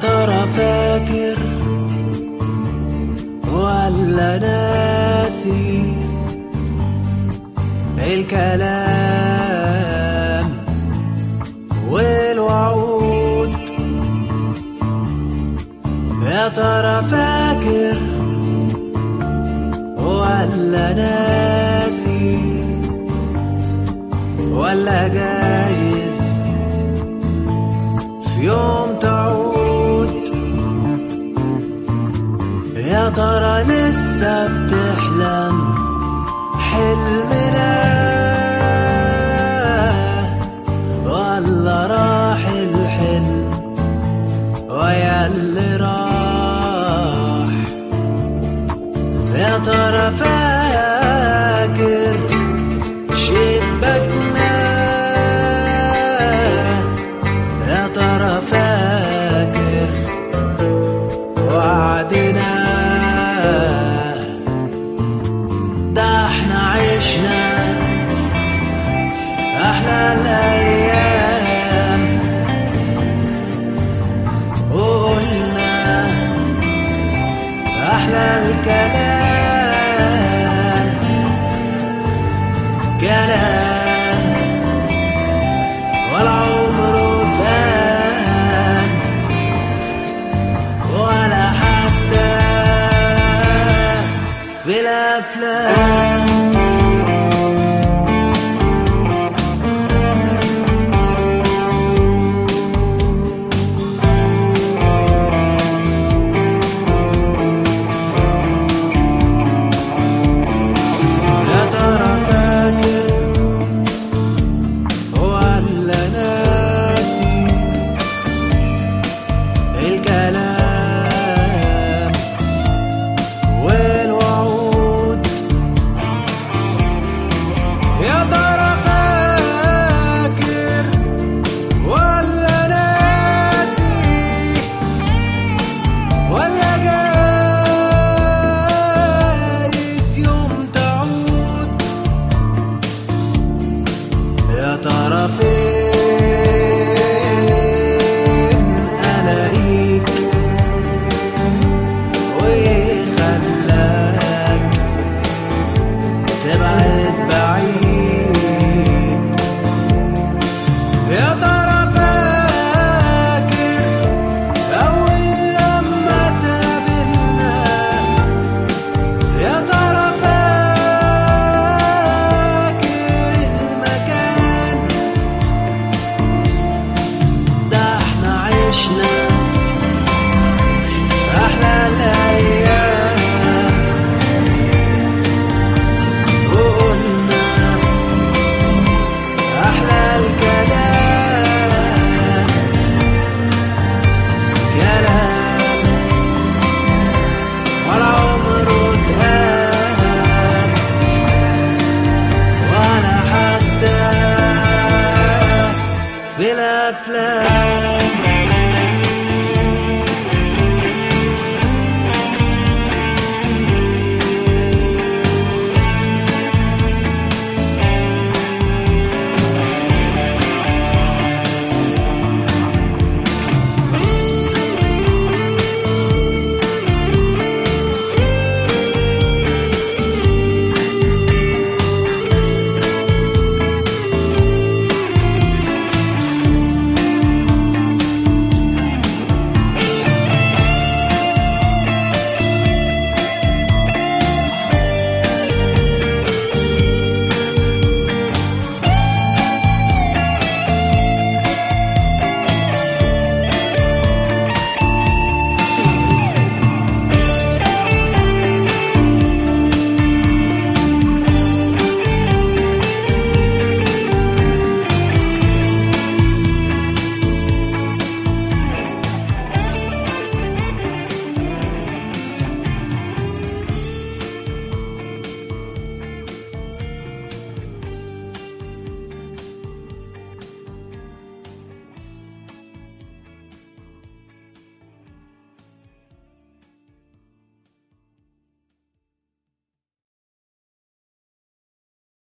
ترى فاكر ولا ناسي الكلام والوعود؟ يا ترى فاكر ولا ناسي ولا جايز في يوم ترى لسه بتحلم. حلمنا ولا راح الحلم. ويا اللي راح. يا ترى فاهم Eu tô Love.